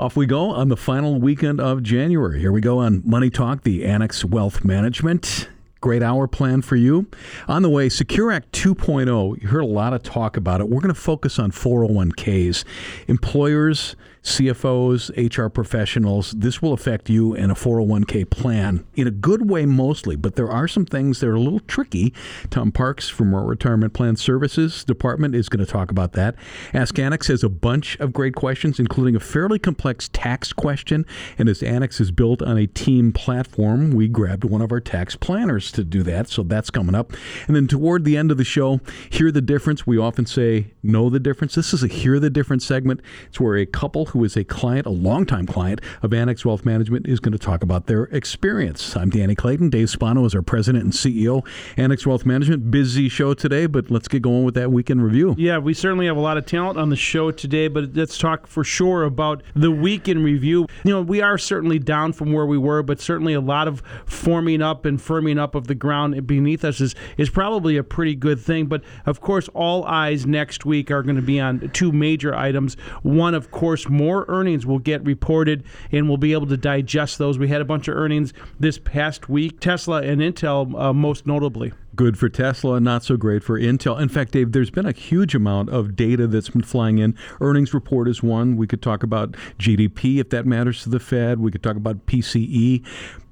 Off we go on the final weekend of January. Here we go on Money Talk, the Annex Wealth Management. Great hour plan for you. On the way, Secure Act 2.0. You heard a lot of talk about it. We're going to focus on 401ks. Employers CFOs, HR professionals, this will affect you in a 401k plan in a good way mostly, but there are some things that are a little tricky. Tom Parks from our Retirement Plan Services Department is going to talk about that. Ask Annex has a bunch of great questions, including a fairly complex tax question. And as Annex is built on a team platform, we grabbed one of our tax planners to do that. So that's coming up. And then toward the end of the show, hear the difference. We often say know the difference. This is a hear the difference segment. It's where a couple who is a client, a longtime client of Annex Wealth Management, is going to talk about their experience. I'm Danny Clayton. Dave Spano is our president and CEO. Annex Wealth Management, busy show today, but let's get going with that weekend review. Yeah, we certainly have a lot of talent on the show today, but let's talk for sure about the weekend review. You know, we are certainly down from where we were, but certainly a lot of forming up and firming up of the ground beneath us is, is probably a pretty good thing. But of course, all eyes next week are going to be on two major items. One, of course, more earnings will get reported and we'll be able to digest those. We had a bunch of earnings this past week, Tesla and Intel uh, most notably good for Tesla, not so great for Intel. In fact, Dave, there's been a huge amount of data that's been flying in. Earnings report is one. We could talk about GDP if that matters to the Fed. We could talk about PCE.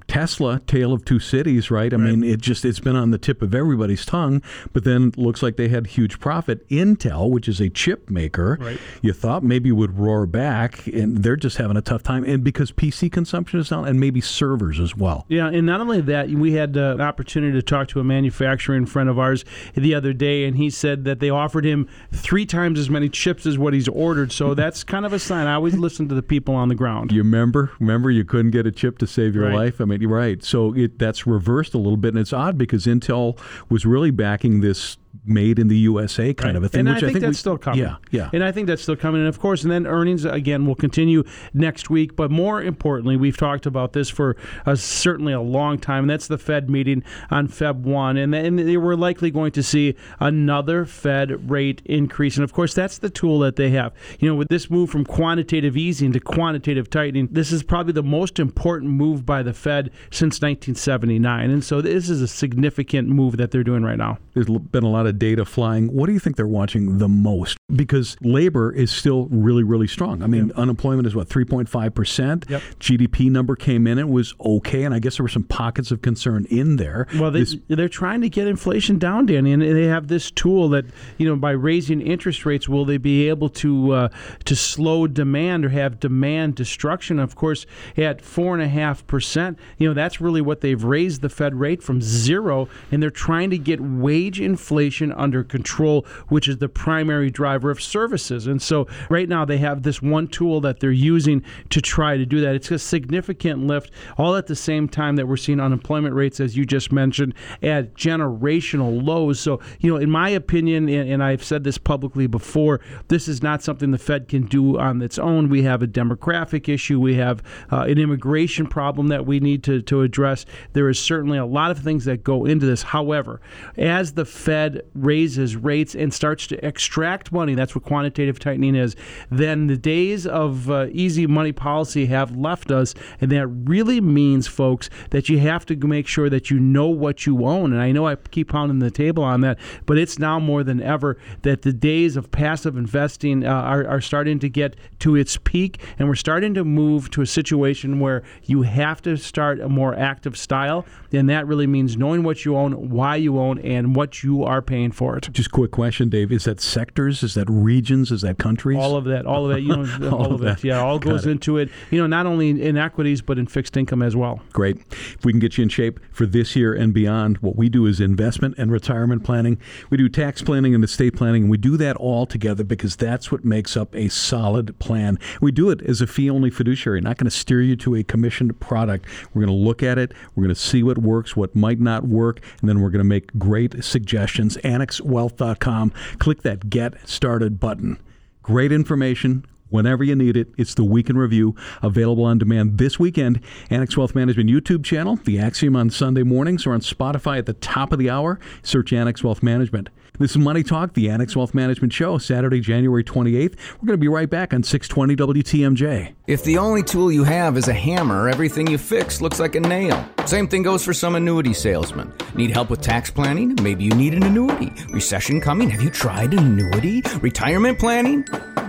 Tesla, tale of two cities, right? I right. mean, it just it's been on the tip of everybody's tongue, but then looks like they had huge profit. Intel, which is a chip maker, right. you thought maybe would roar back, and they're just having a tough time, and because PC consumption is down, and maybe servers as well. Yeah, and not only that, we had uh, an opportunity to talk to a manufacturing friend of ours the other day, and he said that they offered him three times as many chips as what he's ordered. So that's kind of a sign. I always listen to the people on the ground. You remember? Remember, you couldn't get a chip to save your right. life. I mean right. So it, that's reversed a little bit, and it's odd because Intel was really backing this made in the USA kind right. of a thing. And which I think, I think that's we, still coming. Yeah, yeah. And I think that's still coming. And of course, and then earnings again will continue next week. But more importantly, we've talked about this for uh, certainly a long time. And that's the Fed meeting on Feb one, and then they were likely going to see another Fed rate increase. And of course, that's the tool that they have. You know, with this move from quantitative easing to quantitative tightening, this is probably the most important move by the Fed since 1979. And so this is a significant move that they're doing right now. There's been a lot of data flying. What do you think they're watching the most? Because labor is still really, really strong. I mean, yep. unemployment is what, 3.5%? Yep. GDP number came in, it was okay. And I guess there were some pockets of concern in there. Well, they, they're trying to get inflation down, Danny, and they have this tool that, you know, by raising interest rates, will they be able to, uh, to slow demand or have demand destruction? Of course, at 4.5%, you know, that's really what they've raised the Fed rate from zero, and they're trying to get wage inflation inflation under control, which is the primary driver of services. And so right now they have this one tool that they're using to try to do that. It's a significant lift, all at the same time that we're seeing unemployment rates, as you just mentioned, at generational lows. So, you know, in my opinion, and I've said this publicly before, this is not something the Fed can do on its own. We have a demographic issue, we have uh, an immigration problem that we need to, to address. There is certainly a lot of things that go into this. However, as the Fed raises rates and starts to extract money, that's what quantitative tightening is, then the days of uh, easy money policy have left us. And that really means, folks, that you have to make sure that you know what you own. And I know I keep pounding the table on that, but it's now more than ever that the days of passive investing uh, are, are starting to get to its peak. And we're starting to move to a situation where you have to start a more active style. And that really means knowing what you own, why you own, and what you are paying paying for it. Just quick question, Dave: Is that sectors? Is that regions? Is that countries? All of that. All of that. You know, all, all, of that. it. Yeah, all Got goes it. into it. You know, not only in equities but in fixed income as well. Great. If we can get you in shape for this year and beyond, what we do is investment and retirement planning. We do tax planning and estate planning, and we do that all together because that's what makes up a solid plan. We do it as a fee-only fiduciary. Not going to steer you to a commissioned product. We're going to look at it. We're going to see what works, what might not work, and then we're going to make great suggestions annexwealth.com. Click that Get Started button. Great information, whenever you need it. It's the Week in Review, available on demand this weekend. Annex Wealth Management YouTube channel, The Axiom on Sunday mornings, or on Spotify at the top of the hour. Search Annex Wealth Management. This is Money Talk, the Annex Wealth Management Show, Saturday, January 28th. We're going to be right back on 620 WTMJ. If the only tool you have is a hammer, everything you fix looks like a nail. Same thing goes for some annuity salesman. Need help with tax planning? Maybe you need an annuity. Recession coming? Have you tried an annuity? Retirement planning?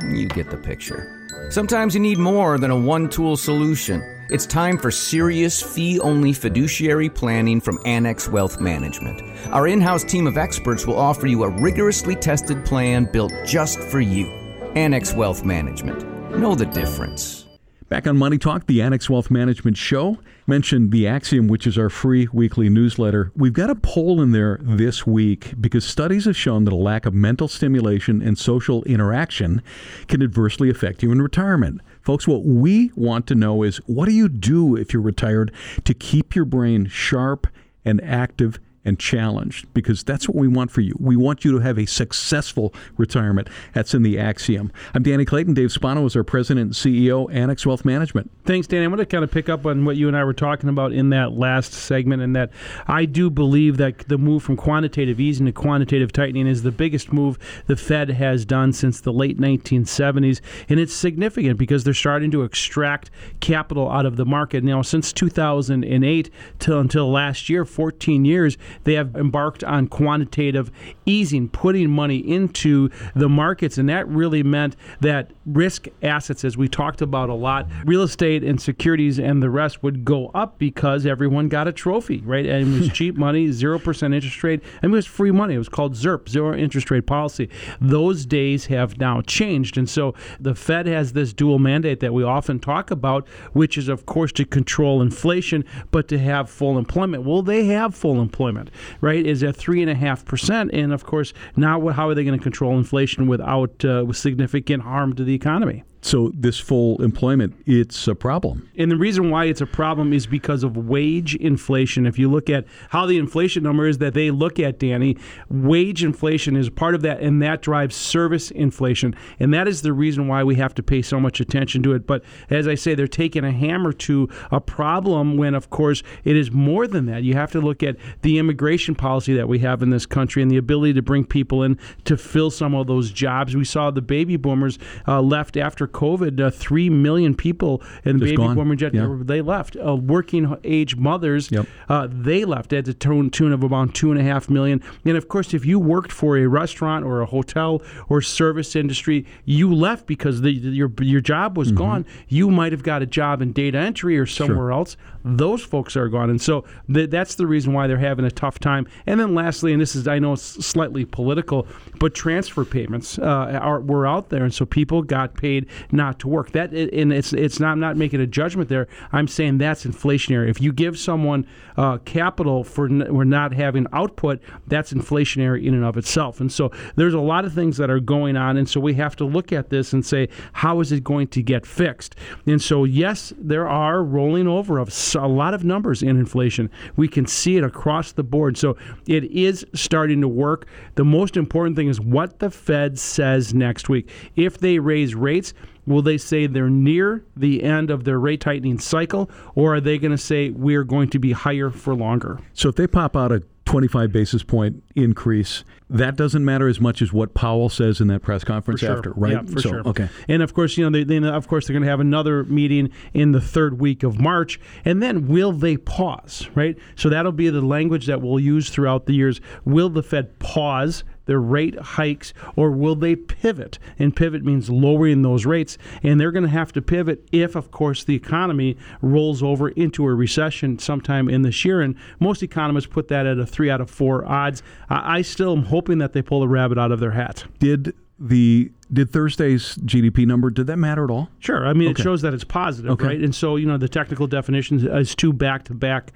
You get the picture. Sometimes you need more than a one tool solution. It's time for serious fee only fiduciary planning from Annex Wealth Management. Our in house team of experts will offer you a rigorously tested plan built just for you. Annex Wealth Management. Know the difference. Back on Money Talk, the Annex Wealth Management Show. Mentioned the Axiom, which is our free weekly newsletter. We've got a poll in there this week because studies have shown that a lack of mental stimulation and social interaction can adversely affect you in retirement. Folks, what we want to know is what do you do if you're retired to keep your brain sharp and active and challenged because that's what we want for you. We want you to have a successful retirement. That's in the axiom. I'm Danny Clayton. Dave Spano is our president and CEO, Annex Wealth Management. Thanks, Danny. I want to kind of pick up on what you and I were talking about in that last segment, and that I do believe that the move from quantitative easing to quantitative tightening is the biggest move the Fed has done since the late 1970s, and it's significant because they're starting to extract capital out of the market. Now, since 2008 till until last year, 14 years, they have embarked on quantitative easing, putting money into the markets, and that really meant that risk assets, as we talked about a lot, real estate and securities and the rest would go up because everyone got a trophy, right? And it was cheap money, zero percent interest rate, and it was free money. It was called ZIRP, zero interest rate policy. Those days have now changed, and so the Fed has this dual mandate that we often talk about, which is of course to control inflation, but to have full employment. Well, they have full employment, right? Is at three and of course, now how are they going to control inflation without uh, significant harm to the economy? So this full employment, it's a problem. And the reason why it's a problem is because of wage inflation. If you look at how the inflation number is that they look at, Danny, wage inflation is part of that, and that drives service inflation. And that is the reason why we have to pay so much attention to it. But as I say, they're taking a hammer to a problem when, of course, it is more than that. You have to look at the immigration policy that we have in this country and the ability to bring people in to fill some of those jobs. We saw the baby boomers uh, left after COVID, uh, three million people in the baby gone. boomer jet Yeah. they left. Uh, working age mothers, Yep. uh, they left at the tune, tune of about two and a half million. And of course, if you worked for a restaurant or a hotel or service industry, you left because the, your your job was Mm-hmm. gone. You might have got a job in data entry or somewhere else. Those folks are gone, and so th- that's the reason why they're having a tough time. And then lastly, and this is I know it's slightly political, but transfer payments uh, are were out there, and so people got paid not to work. That and it's it's not I'm not making a judgment there. I'm saying that's inflationary. If you give someone uh, capital for n- we're not having output, that's inflationary in and of itself. And so there's a lot of things that are going on, and so we have to look at this and say how is it going to get fixed? And so yes, there are rolling over of s- a lot of numbers in inflation. We can see it across the board. So it is starting to work. The most important thing is what the Fed says next week. If they raise rates, Will they say they're near the end of their rate tightening cycle, or are they going to say we're going to be higher for longer? So if they pop out a 25 basis point increase, that doesn't matter as much as what Powell says in that press conference sure. after, right? Yeah, for so, sure. Okay. And of course, you know, they, they of course they're going to have another meeting in the third week of March, and then will they pause? Right. So that'll be the language that we'll use throughout the years. Will the Fed pause? Their rate hikes, or will they pivot? And pivot means lowering those rates, and they're going to have to pivot if, of course, the economy rolls over into a recession sometime in this year. And most economists put that at a three out of four odds. I, still am hoping that they pull the rabbit out of their hat. Did the did Thursday's GDP number did that matter at all? Sure. I mean, Okay. it shows that it's positive, Okay. right? And so, you know, the technical definition is two back to back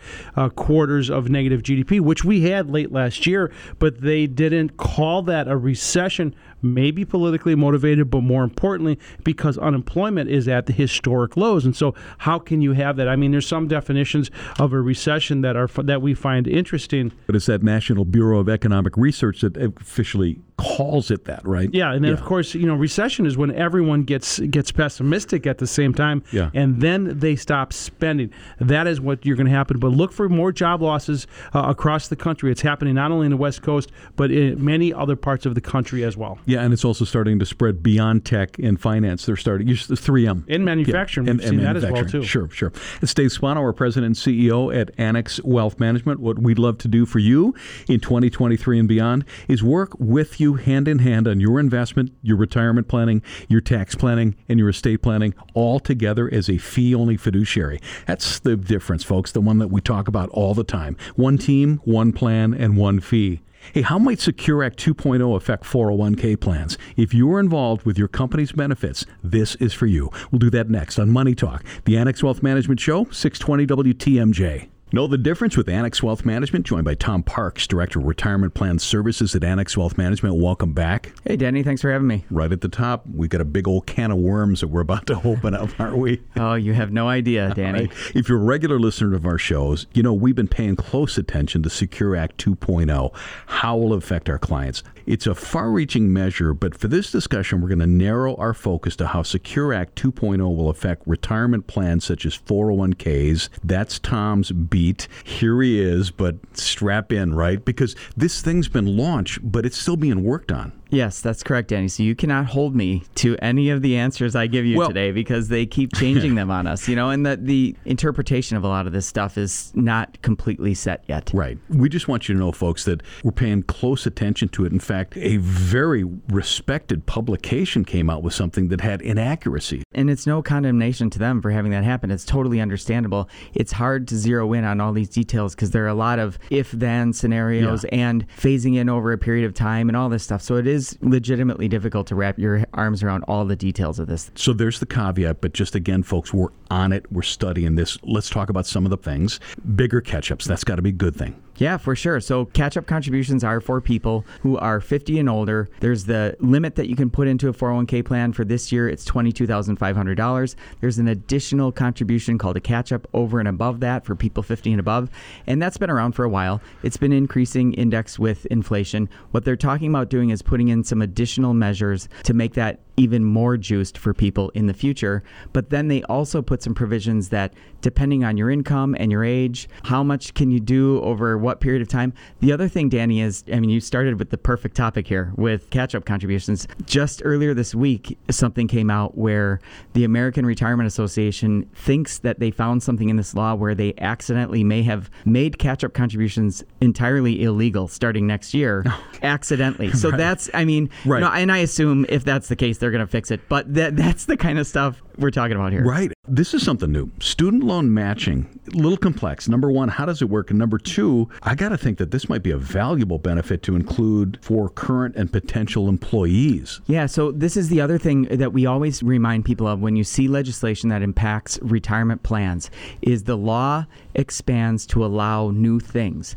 quarters of negative GDP, which we had late last year, but they didn't call that a recession, maybe politically motivated, but more importantly, because unemployment is at the historic lows. And so, how can you have that? I mean, there's some definitions of a recession that are that we find interesting. But it's that National Bureau of Economic Research that officially calls it that, right? Yeah, and then of course, you know, recession is when everyone gets gets pessimistic at the same time, Yeah. and then they stop spending. That is what you're going to happen. But look for more job losses uh, across the country. It's happening not only in the West Coast, but in many other parts of the country as well. Yeah, and it's also starting to spread beyond tech and finance. They're starting, you- 3M. In manufacturing, Yeah, we've seen that as well, too. Sure, sure. It's Dave Spano, our president and CEO at Annex Wealth Management. What we'd love to do for you in 2023 and beyond is work with you hand in hand on your investment, your retirement planning, your tax planning, and your estate planning all together as a fee only fiduciary. That's the difference, folks, the one that we talk about all the time. One team, one plan, and one fee. Hey, how might Secure Act 2.0 affect 401k plans? If you're involved with your company's benefits, this is for you. We'll do that next on Money Talk, the Annex Wealth Management Show, 620 WTMJ. Know the difference with Annex Wealth Management, joined by Tom Parks, Director of Retirement Plan Services at Annex Wealth Management. Welcome back. Hey, Danny, thanks for having me. Right at the top, we got a big old can of worms that we're about to open up, aren't we? Oh, you have no idea, Danny. Right. If you're a regular listener of our shows, you know we've been paying close attention to Secure Act 2.0. How will it affect our clients? It's a far reaching measure, but for this discussion, we're going to narrow our focus to how Secure Act 2.0 will affect retirement plans such as 401ks. That's Tom's beat. Here he is, but strap in, right? Because this thing's been launched, but it's still being worked on. Yes, that's correct, Danny. So you cannot hold me to any of the answers I give you Well- today because they keep changing them on us. You know, and the the interpretation of a lot of this stuff is not completely set yet. Right. We just want you to know, folks, that we're paying close attention to it. In fact, a very respected publication came out with something that had inaccuracy. And it's no condemnation to them for having that happen. It's totally understandable. It's hard to zero in on all these details because there are a lot of if then scenarios and phasing in over a period of time and all this stuff. So it is legitimately difficult to wrap your arms around all the details of this. So there's the caveat, but just again, folks, we're on it. We're studying this. Let's talk about some of the things. Bigger catch ups. That's got to be a good thing. Yeah, for sure. So catch up contributions are for people who are 50 and older. There's the limit that you can put into a 401k plan for this year. It's $22,500. There's an additional contribution called a catch up over and above that for people 50 and above. And that's been around for a while. It's been increasing index with inflation. What they're talking about doing is putting in some additional measures to make that even more juiced for people in the future. But then they also put some provisions that, depending on your income and your age, how much can you do over what period of time? The other thing, Danny, is I mean, you started with the perfect topic here with catch up contributions. Just earlier this week, something came out where the American Retirement Association thinks that they found something in this law where they accidentally may have made catch up contributions entirely illegal starting next year. accidentally. So that's, I mean, Right. and I assume if that's the case, they're going to fix it. But that that's the kind of stuff we're talking about here. Right. This is something new. Student loan matching, a little complex. Number one, how does it work? And number two, I got to think that this might be a valuable benefit to include for current and potential employees. Yeah, so this is the other thing that we always remind people of when you see legislation that impacts retirement plans is the law expands to allow new things.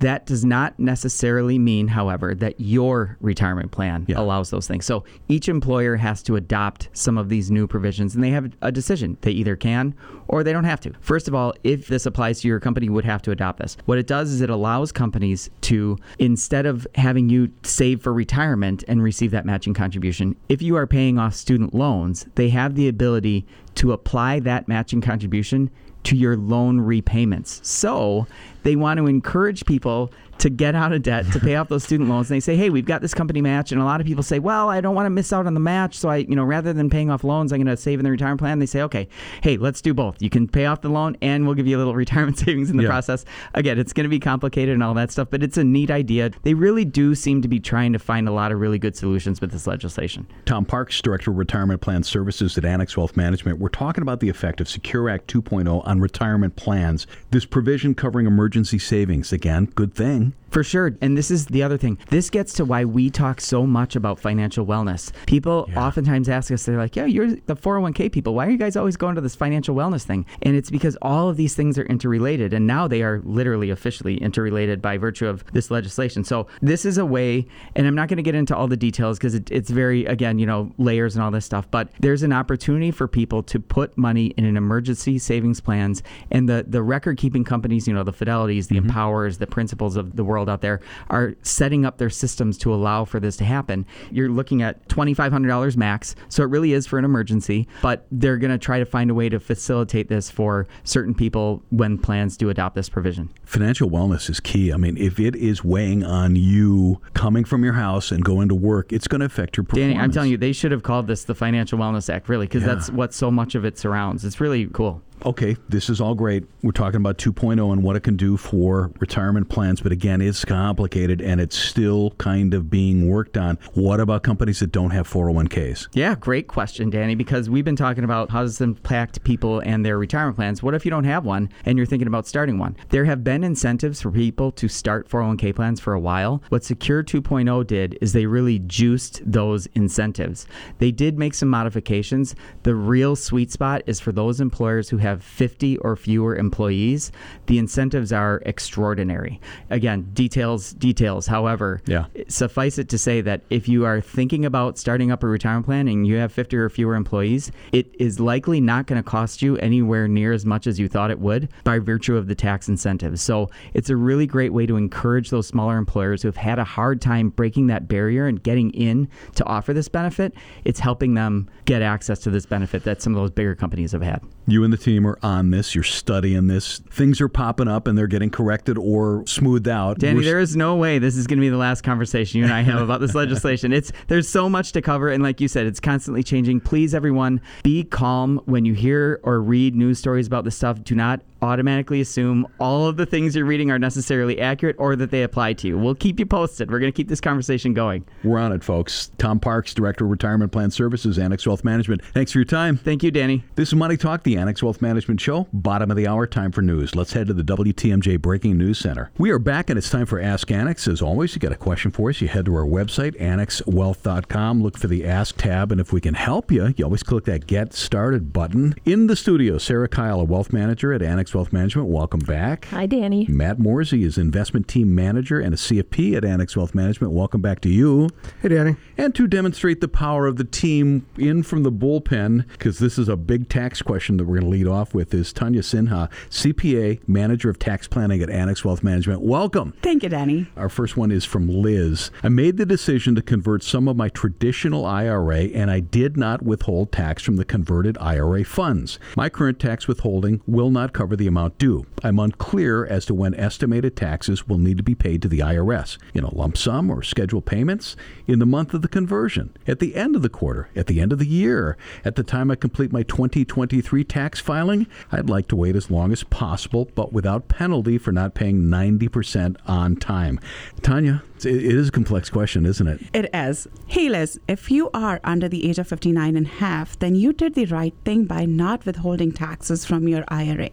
That does not necessarily mean, however, that your retirement plan Yeah. allows those things. So each employer has to adopt some of these new provisions and they have a decision. They either can or they don't have to. First of all, if this applies to your company, you would have to adopt this. What it does is it allows companies to, instead of having you save for retirement and receive that matching contribution, if you are paying off student loans, they have the ability to apply that matching contribution to your loan repayments. So they want to encourage people to get out of debt to pay off those student loans. And they say, hey, we've got this company match. And a lot of people say, well, I don't want to miss out on the match. So I, you know, rather than paying off loans, I'm going to save in the retirement plan. They say, okay, hey, let's do both. You can pay off the loan and we'll give you a little retirement savings in the Yeah. process. Again, it's going to be complicated and all that stuff, but it's a neat idea. They really do seem to be trying to find a lot of really good solutions with this legislation. Tom Parks, Director of Retirement Plan Services at Annex Wealth Management. We're talking about the effect of Secure Act 2.0 on retirement plans. This provision covering emergency savings. Again, good thing. For sure. And this is the other thing. This gets to why we talk so much about financial wellness. People Yeah. oftentimes ask us, they're like, yeah, you're the 401k people. Why are you guys always going to this financial wellness thing? And it's because all of these things are interrelated. And now they are literally officially interrelated by virtue of this legislation. So this is a way, and I'm not going to get into all the details because it, it's very, again, you know, layers and all this stuff, but there's an opportunity for people to put money in an emergency savings plans. And the, the record keeping companies, you know, the Fidelities, the mm-hmm. Empowers, the Principals of the world, out there are setting up their systems to allow for this to happen. You're looking at $2,500 max, so it really is for an emergency, but they're going to try to find a way to facilitate this for certain people when plans do adopt this provision. Financial wellness is key. I mean, if it is weighing on you coming from your house and going to work, it's going to affect your performance. Danny, I'm telling you, they should have called this the Financial Wellness Act, really, because Yeah. that's what so much of it surrounds. It's really cool. Okay, this is all great. We're talking about 2.0 and what it can do for retirement plans, but again, it's complicated and it's still kind of being worked on. What about companies that don't have 401ks? Yeah, great question, Danny, because we've been talking about how does this impact people and their retirement plans. What if you don't have one and you're thinking about starting one? There have been incentives for people to start 401k plans for a while. What Secure 2.0 did is they really juiced those incentives. They did make some modifications. The real sweet spot is for those employers who have 50 or fewer employees. The incentives are extraordinary. Again, details, details. However, Yeah. suffice it to say that if you are thinking about starting up a retirement plan and you have 50 or fewer employees, it is likely not going to cost you anywhere near as much as you thought it would by virtue of the tax incentives. So it's a really great way to encourage those smaller employers who have had a hard time breaking that barrier and getting in to offer this benefit. It's helping them get access to this benefit that some of those bigger companies have had. You and the team are on this. You're studying this. Things are popping up and they're getting corrected or smoothed out. Danny, We're- there is no way this is going to be the last conversation you and I have about this legislation. It's there's so much to cover, and like you said, it's constantly changing. Please, everyone, be calm when you hear or read news stories about this stuff. Do not automatically assume all of the things you're reading are necessarily accurate or that they apply to you. We'll keep you posted. We're going to keep this conversation going. We're on it, folks. Tom Parks, Director of Retirement Plan Services, Annex Wealth Management. Thanks for your time. Thank you, Danny. This is Money Talk, the Annex Wealth Management Show. Bottom of the hour, time for news. Let's head to the WTMJ Breaking News Center. We are back, and it's time for Ask Annex. As always, you got a question for us, you head to our website, annexwealth.com. Look for the Ask tab, and if we can help you, you always click that Get Started button. In the studio, Sarah Kyle, a wealth manager at Annex Wealth Management. Welcome back. Hi, Danny. Matt Morsey is investment team manager and a CFP at Annex Wealth Management. Welcome back to you. Hey, Danny. And to demonstrate the power of the team in from the bullpen, because this is a big tax question that we're going to lead off with, is Tanya Sinha, CPA, Manager of Tax Planning at Annex Wealth Management. Welcome. Thank you, Danny. Our first one is from Liz. I made the decision to convert some of my traditional IRA, and I did not withhold tax from the converted IRA funds. My current tax withholding will not cover the amount due. I'm unclear as to when estimated taxes will need to be paid to the IRS in a lump sum or scheduled payments in the month of the conversion, at the end of the quarter, at the end of the year, at the time I complete my 2023 tax filing. I'd like to wait as long as possible, but without penalty for not paying 90% on time. Tanya, it is a complex question, isn't it? It is. Hey, Liz, if you are under the age of 59 and a half, then you did the right thing by not withholding taxes from your IRA.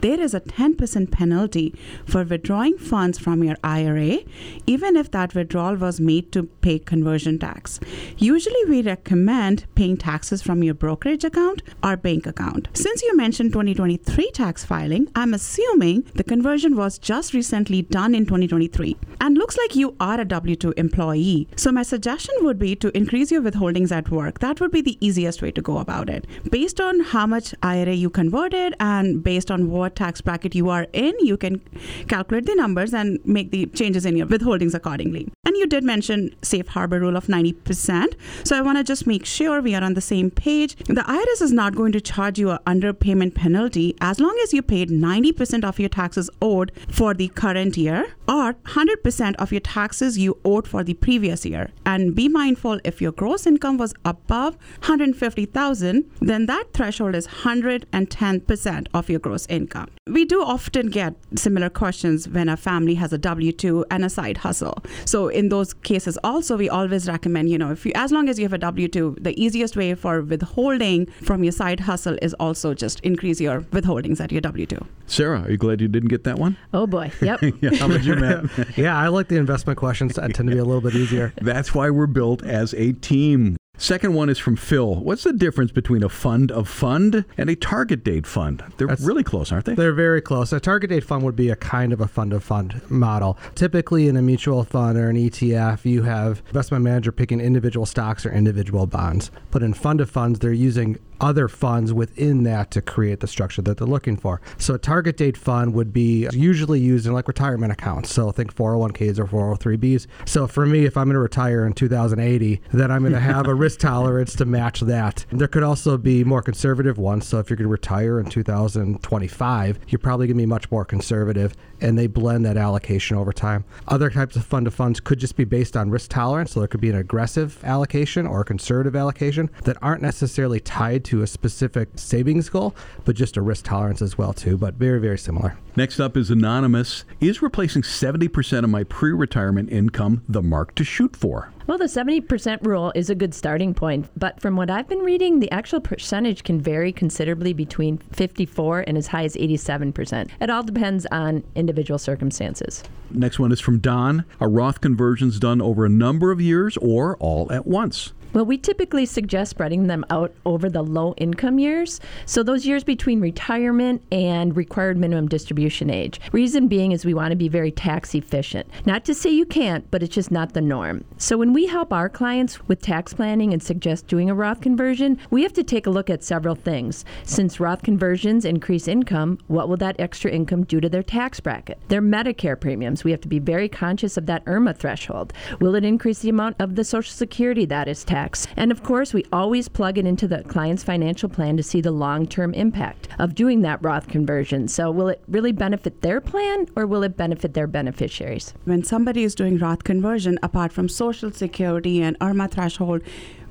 There is a 10% penalty for withdrawing funds from your IRA, even if that withdrawal was made to pay conversion tax. Usually, we recommend paying taxes from your brokerage account or bank account. Since you mentioned 2023 tax filing, I'm assuming the conversion was just recently done in 2023. And looks like you are a W 2 employee. So, my suggestion would be to increase your withholdings at work. That would be the easiest way to go about it. Based on how much IRA you converted and based on what tax bracket you are in, you can calculate the numbers and make the changes in your withholdings accordingly. And you did mention safe harbor rule of 90%. So, I want to just make sure we are on the same page. The IRS is not going to charge you an underpayment penalty as long as you paid 90% of your taxes owed for the current year or 100% of your taxes you owed for the previous year. And be mindful if your gross income was above 150,000, then that threshold is 110% of your gross income. We do often get similar questions when a family has a W2 and a side hustle. So in those cases also we always recommend, you know, if you as long as you have a W2, the easiest way for withholding from your side hustle is also just increase your withholdings at your W2. Sarah, are you glad you didn't get that one? Oh boy. Yep. Yeah, how about you, Matt? Yeah, I like the investment questions. that tend to be a little bit easier. That's why we're built as a team. Second one is from Phil. What's the difference between a fund of fund and a target date fund? They're That's- really close, aren't they? They're very close. A target date fund would be a kind of a fund of fund model. Typically, in a mutual fund or an ETF, you have investment manager picking individual stocks or individual bonds. But in fund of funds, they're using other funds within that to create the structure that they're looking for. So a target date fund would be usually used in like retirement accounts. So think 401ks or 403bs. So for me, if I'm going to retire in 2080, then I'm going to have a risk tolerance to match that. There could also be more conservative ones. So if you're going to retire in 2025, you're probably going to be much more conservative and they blend that allocation over time. Other types of fund to funds could just be based on risk tolerance. So there could be an aggressive allocation or a conservative allocation that aren't necessarily tied to a specific savings goal, but just a risk tolerance as well too, but very, very similar. Next up is Anonymous. Is replacing 70% of my pre retirement income the mark to shoot for? Well, the 70% rule is a good starting point, but from what I've been reading, the actual percentage can vary considerably between 54 and as high as 87%. It all depends on individual circumstances. Next one is from Don. Are Roth conversions done over a number of years or all at once? Well, we typically suggest spreading them out over the low income years. So, those years between retirement and required minimum distribution age. Reason being is we want to be very tax efficient. Not to say you can't, but it's just not the norm. So, when we help our clients with tax planning and suggest doing a Roth conversion, we have to take a look at several things. Since Roth conversions increase income, what will that extra income do to their tax bracket? Their Medicare premiums, we have to be very conscious of that IRMAA threshold. Will it increase the amount of the Social Security that is taxed? And of course, we always plug it into the client's financial plan to see the long term impact of doing that Roth conversion. So, will it really benefit their plan or will it benefit their beneficiaries? When somebody is doing Roth conversion, apart from Social Security and IRMAA threshold,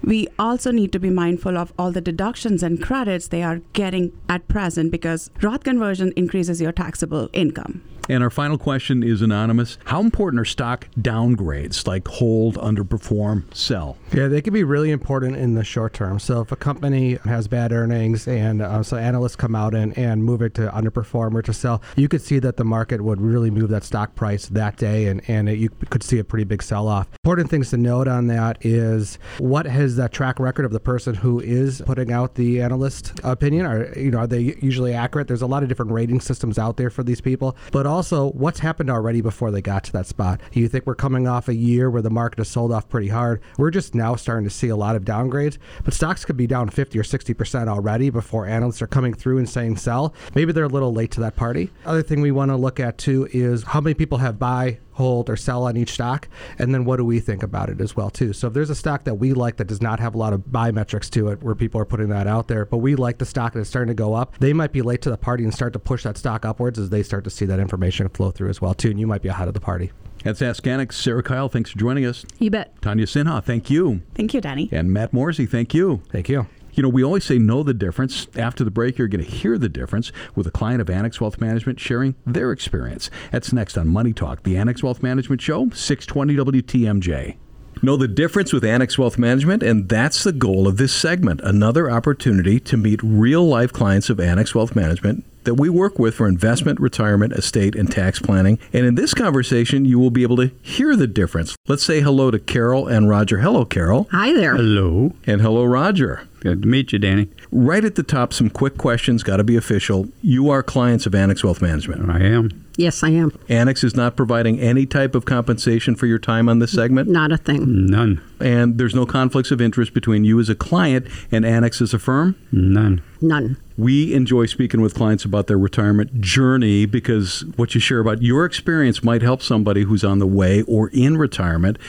we also need to be mindful of all the deductions and credits they are getting at present because Roth conversion increases your taxable income. And our final question is anonymous. How important are stock downgrades like hold, underperform, sell? Yeah, they can be really important in the short term. So if a company has bad earnings and uh, so analysts come out and, and move it to underperform or to sell, you could see that the market would really move that stock price that day and, and it, you could see a pretty big sell off. Important things to note on that is what has that track record of the person who is putting out the analyst opinion? Are you know are they usually accurate? There's a lot of different rating systems out there for these people, but also what's happened already before they got to that spot. You think we're coming off a year where the market has sold off pretty hard. We're just now starting to see a lot of downgrades, but stocks could be down 50 or 60% already before analysts are coming through and saying sell. Maybe they're a little late to that party. Other thing we want to look at too is how many people have buy hold or sell on each stock and then what do we think about it as well too so if there's a stock that we like that does not have a lot of buy metrics to it where people are putting that out there but we like the stock and it's starting to go up they might be late to the party and start to push that stock upwards as they start to see that information flow through as well too and you might be ahead of the party That's Ask Annex. Sarah Kyle, thanks for joining us. You bet. Tanya Sinha, thank you. Thank you, Danny. And Matt Morsey, thank you. thank you You know, we always say know the difference. After the break, you're going to hear the difference with a client of Annex Wealth Management sharing their experience. That's next on Money Talk, the Annex Wealth Management Show, 620 WTMJ. Know the difference with Annex Wealth Management, and that's the goal of this segment another opportunity to meet real life clients of Annex Wealth Management that we work with for investment, retirement, estate, and tax planning. And in this conversation, you will be able to hear the difference. Let's say hello to Carol and Roger. Hello, Carol. Hi there. Hello. And hello, Roger. Good to meet you, Danny. Right at the top, some quick questions, got to be official. You are clients of Annex Wealth Management. I am. Yes, I am. Annex is not providing any type of compensation for your time on this segment, Not a thing. None. and there's no conflicts of interest between you as a client and Annex as a firm. None. None. We enjoy speaking with clients about their retirement journey because what you share about your experience might help somebody who's on the way or in retirement.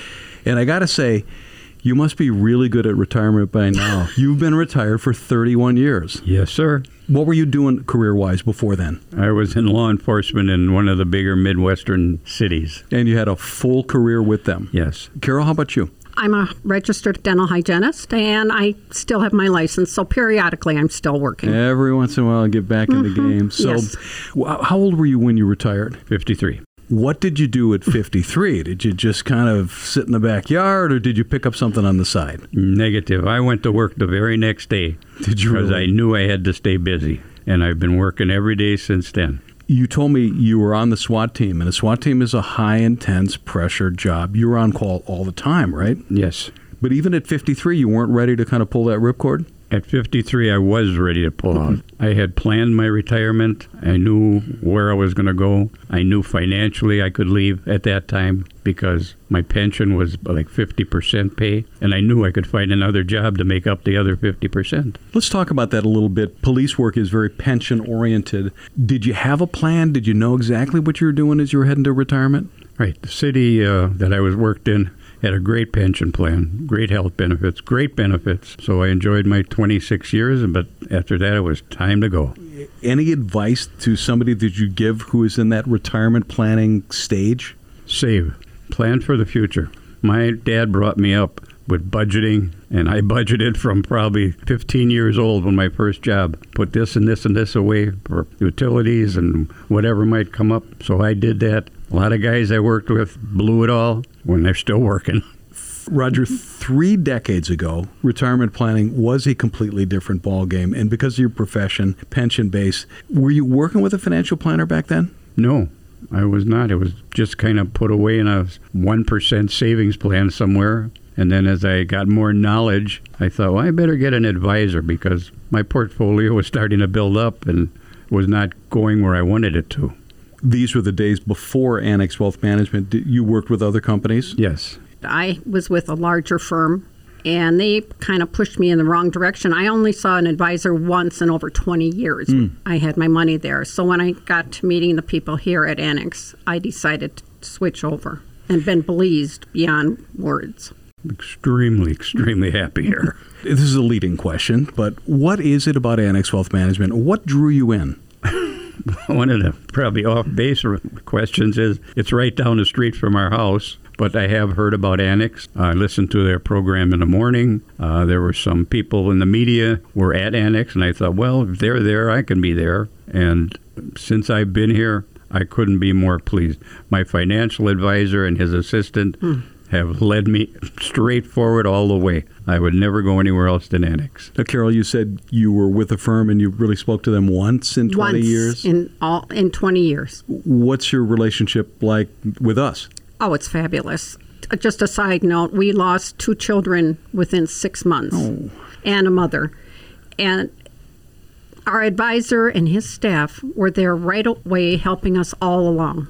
And I got to say, you must be really good at retirement by now. You've been retired for 31 years. Yes, sir. What were you doing career wise before then? I was in law enforcement in one of the bigger Midwestern cities. And you had a full career with them. Yes. Carol, how about you? I'm a registered dental hygienist and I still have my license, so periodically I'm still working. Every once in a while, I get back in the mm-hmm. game. So, Yes. how old were you when you retired? 53. What did you do at 53? did you just kind of sit in the backyard or did you pick up something on the side? Negative. I went to work the very next day Did you because really? I knew I had to stay busy. And I've been working every day since then. You told me you were on the SWAT team, and a SWAT team is a high intense pressure job. You were on call all the time, right? Yes. But even at 53, you weren't ready to kind of pull that ripcord? At 53, I was ready to pull out. I had planned my retirement. I knew where I was going to go. I knew financially I could leave at that time because my pension was like 50% pay, and I knew I could find another job to make up the other 50%. Let's talk about that a little bit. Police work is very pension oriented. Did you have a plan? Did you know exactly what you were doing as you were heading to retirement? Right. The city uh, that I was worked in had a great pension plan, great health benefits, great benefits. So I enjoyed my 26 years, but after that, it was time to go. Any advice to somebody that you give who is in that retirement planning stage? Save, plan for the future. My dad brought me up with budgeting, and I budgeted from probably 15 years old when my first job. Put this and this and this away for utilities and whatever might come up. So I did that. A lot of guys I worked with blew it all when they're still working. Roger, three decades ago, retirement planning was a completely different ballgame. And because of your profession, pension base, were you working with a financial planner back then? No, I was not. It was just kind of put away in a 1% savings plan somewhere. And then as I got more knowledge, I thought, well, I better get an advisor because my portfolio was starting to build up and was not going where I wanted it to. These were the days before Annex Wealth Management. You worked with other companies? Yes. I was with a larger firm and they kind of pushed me in the wrong direction. I only saw an advisor once in over 20 years. Hmm. I had my money there. So when I got to meeting the people here at Annex, I decided to switch over and been pleased beyond words. Extremely, extremely happy here. This is a leading question, but what is it about Annex Wealth Management? What drew you in? One of the probably off base questions is it's right down the street from our house, but I have heard about Annex. I listened to their program in the morning. Uh, there were some people in the media were at Annex, and I thought, well, if they're there, I can be there. And since I've been here, I couldn't be more pleased. My financial advisor and his assistant have led me straight forward all the way. I would never go anywhere else than Annex. Now, Carol, you said you were with a firm and you really spoke to them once in 20 once years. in all in 20 years. What's your relationship like with us? Oh, it's fabulous. Uh, just a side note, we lost two children within six months oh. and a mother. And our advisor and his staff were there right away helping us all along.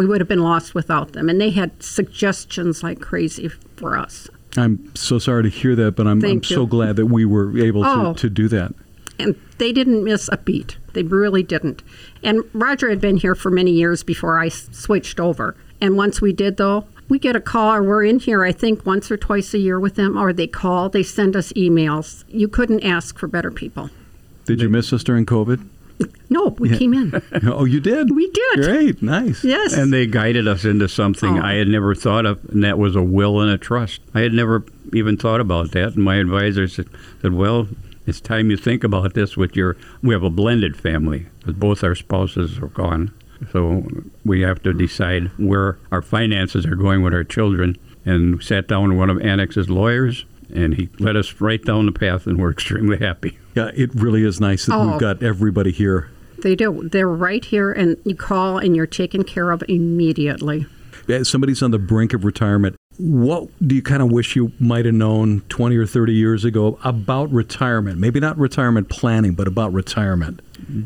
We would have been lost without them. And they had suggestions like crazy for us. I'm so sorry to hear that, but I'm, I'm so glad that we were able to, Oh. to do that. and they didn't miss a beat. They really didn't. And Roger had been here for many years before I switched over. And once we did, though, we get a call, or we're in here, I think, once or twice a year with them, or they call, they send us emails. You couldn't ask for better people. Did you miss us during COVID? No, we came in. Oh, you did? We did. Great. Nice. Yes. And they guided us into something Oh. I had never thought of, and that was a will and a trust. I had never even thought about that. And my advisor said, said Well, it's time you think about this with your. We have a blended family, because both our spouses are gone. So we have to decide where our finances are going with our children. And sat down with one of Annex's lawyers, and he led us right down the path, and we're extremely happy. Yeah, it really is nice that Oh. we've got everybody here. They do. They're right here, and you call, and you're taken care of immediately. As somebody's on the brink of retirement, what do you kind of wish you might have known 20 or 30 years ago about retirement? Maybe not retirement planning, but about retirement.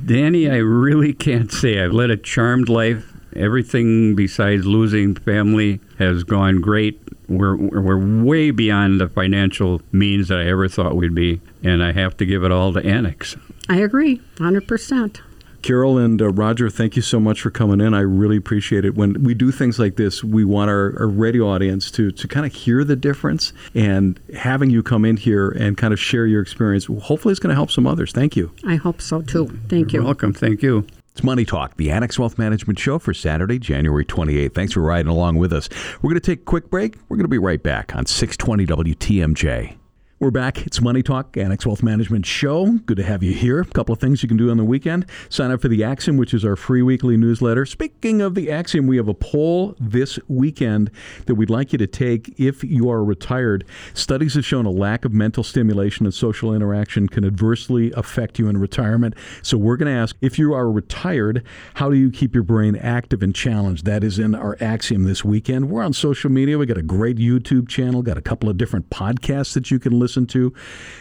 Danny, I really can't say. I've led a charmed life. Everything besides losing family has gone great. We're, we're way beyond the financial means that I ever thought we'd be, and I have to give it all to Annex. I agree, 100%. Carol and uh, Roger, thank you so much for coming in. I really appreciate it. When we do things like this, we want our, our radio audience to, to kind of hear the difference. And having you come in here and kind of share your experience, hopefully, it's going to help some others. Thank you. I hope so too. Thank you. You're welcome. Thank you. It's Money Talk, the Annex Wealth Management Show for Saturday, January 28th. Thanks for riding along with us. We're going to take a quick break. We're going to be right back on 620 WTMJ. We're back. It's Money Talk, Annex Wealth Management Show. Good to have you here. A couple of things you can do on the weekend. Sign up for the Axiom, which is our free weekly newsletter. Speaking of the Axiom, we have a poll this weekend that we'd like you to take if you are retired. Studies have shown a lack of mental stimulation and social interaction can adversely affect you in retirement. So we're going to ask if you are retired, how do you keep your brain active and challenged? That is in our Axiom this weekend. We're on social media. We got a great YouTube channel, got a couple of different podcasts that you can listen listen to,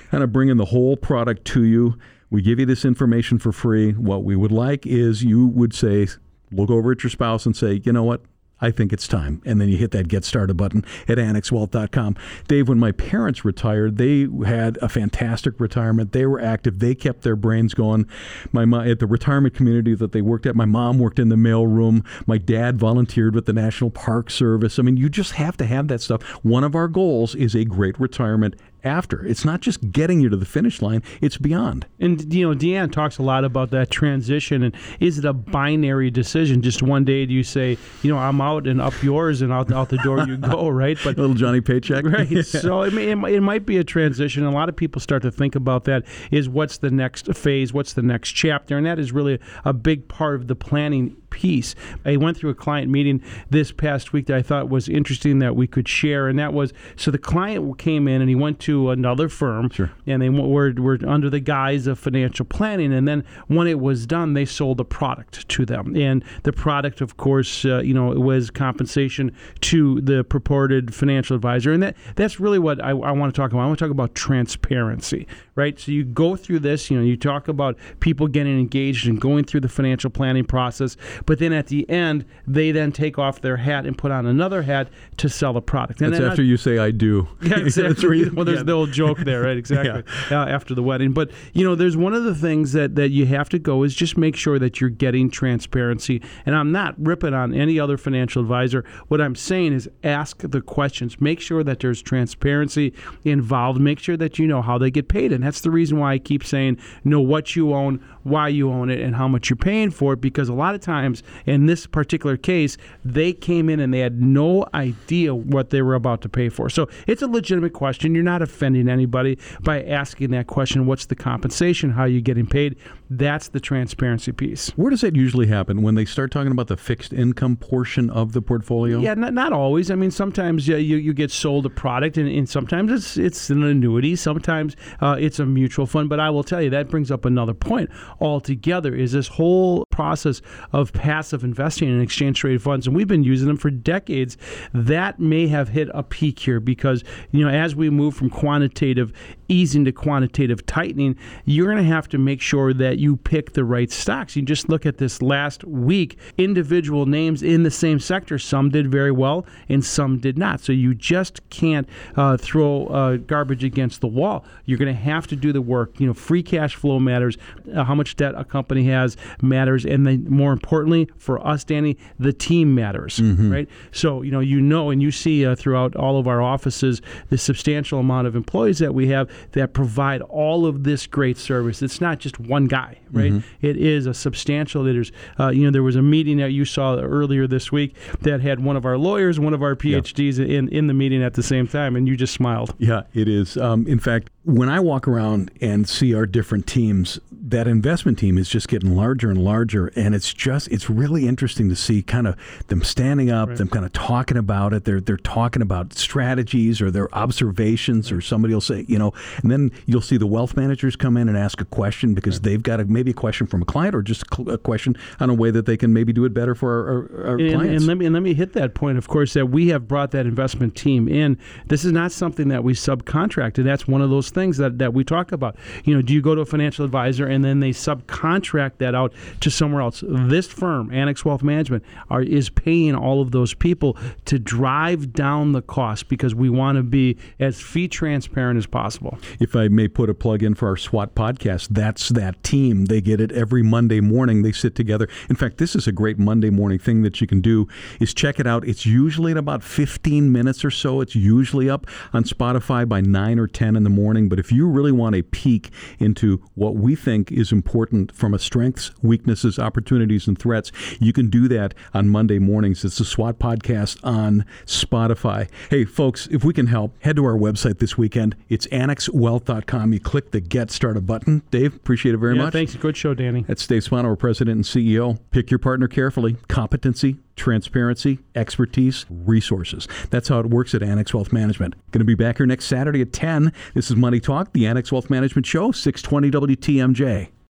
kind of bringing the whole product to you. We give you this information for free. What we would like is you would say, look over at your spouse and say, you know what? I think it's time. And then you hit that get started button at annexwealth.com. Dave, when my parents retired, they had a fantastic retirement. They were active. They kept their brains going. My at the retirement community that they worked at, my mom worked in the mail room. My dad volunteered with the National Park Service. I mean, you just have to have that stuff. One of our goals is a great retirement after. It's not just getting you to the finish line, it's beyond. And, you know, Deanne talks a lot about that transition. And is it a binary decision? Just one day do you say, you know, I'm out and up yours and out, out the door you go, right? But Little Johnny Paycheck. Right. so it, may, it might be a transition. A lot of people start to think about that is what's the next phase? What's the next chapter? And that is really a big part of the planning piece. I went through a client meeting this past week that I thought was interesting that we could share, and that was so the client came in and he went to another firm, sure. and they were, were under the guise of financial planning, and then when it was done, they sold a product to them, and the product, of course, uh, you know, was compensation to the purported financial advisor, and that that's really what I, I want to talk about. I want to talk about transparency, right? So you go through this, you know, you talk about people getting engaged and going through the financial planning process, but then at the end, they then take off their hat and put on another hat to sell a product. And That's after I, you say "I do." Yeah, exactly. well, there's yeah. the old joke there, right? Exactly. yeah. uh, after the wedding, but you know, there's one of the things that that you have to go is just make sure that you're getting transparency. And I'm not ripping on any other financial advisor. What I'm saying is ask the questions. Make sure that there's transparency involved. Make sure that you know how they get paid, and that's the reason why I keep saying know what you own, why you own it, and how much you're paying for it. Because a lot of times in this particular case, they came in and they had no idea what they were about to pay for. So it's a legitimate question. You're not offending anybody by asking that question what's the compensation? How are you getting paid? That's the transparency piece. Where does that usually happen? When they start talking about the fixed income portion of the portfolio? Yeah, not, not always. I mean, sometimes yeah, you, you get sold a product, and, and sometimes it's, it's an annuity, sometimes uh, it's a mutual fund. But I will tell you, that brings up another point altogether is this whole process of passive investing in exchange traded funds, and we've been using them for decades. That may have hit a peak here because you know as we move from quantitative easing to quantitative tightening, you're going to have to make sure that you pick the right stocks. You just look at this last week, individual names in the same sector. Some did very well and some did not. So you just can't uh, throw uh, garbage against the wall. You're going to have to do the work. You know, free cash flow matters. Uh, how much debt a company has matters, and then more importantly for us, Danny, the team matters, mm-hmm. right? So you know, you know, and you see uh, throughout all of our offices the substantial amount of employees that we have that provide all of this great service. It's not just one guy, right? Mm-hmm. It is a substantial. There's, uh, you know, there was a meeting that you saw earlier this week that had one of our lawyers, one of our PhDs yeah. in in the meeting at the same time, and you just smiled. Yeah, it is. Um, in fact, when I walk around and see our different teams, that investment team is just getting larger and larger, and it's just it's really interesting to see kind of them standing up, right. them kind of talking about it. They're they're talking about strategies or their observations, right. or somebody will say, you know, and then you'll see the wealth managers come in and ask a question because right. they've got a, maybe a question from a client or just a question on a way that they can maybe do it better for our, our, our and, clients. And let me and let me hit that point. Of course, that we have brought that investment team in. This is not something that we subcontracted. That's one of those things that, that we talk about. You know, do you go to a financial advisor and then they subcontract that out to somewhere else? This firm, Annex Wealth Management, are, is paying all of those people to drive down the cost because we want to be as fee transparent as possible. If I may put a plug in for our SWOT podcast, that's that team. They get it every Monday morning. They sit together. In fact, this is a great Monday morning thing that you can do is check it out. It's usually in about 15 minutes or so. It's usually up on Spotify by 9 or 10 in the morning. But if you really want a peek into what we think is important from a strengths, weaknesses, opportunities, and threats, you can do that on Monday mornings. It's the SWOT podcast on Spotify. Hey, folks, if we can help, head to our website this weekend. It's annexwealth.com. You click the Get Started button. Dave, appreciate it very yeah, much. Thanks. Good show, Danny. That's Dave Spano, our president and CEO. Pick your partner carefully. Competency, transparency, expertise, resources. That's how it works at Annex Wealth Management. Going to be back here next Saturday at 10. This is Money Talk, the Annex Wealth Management Show, 620 WTMJ.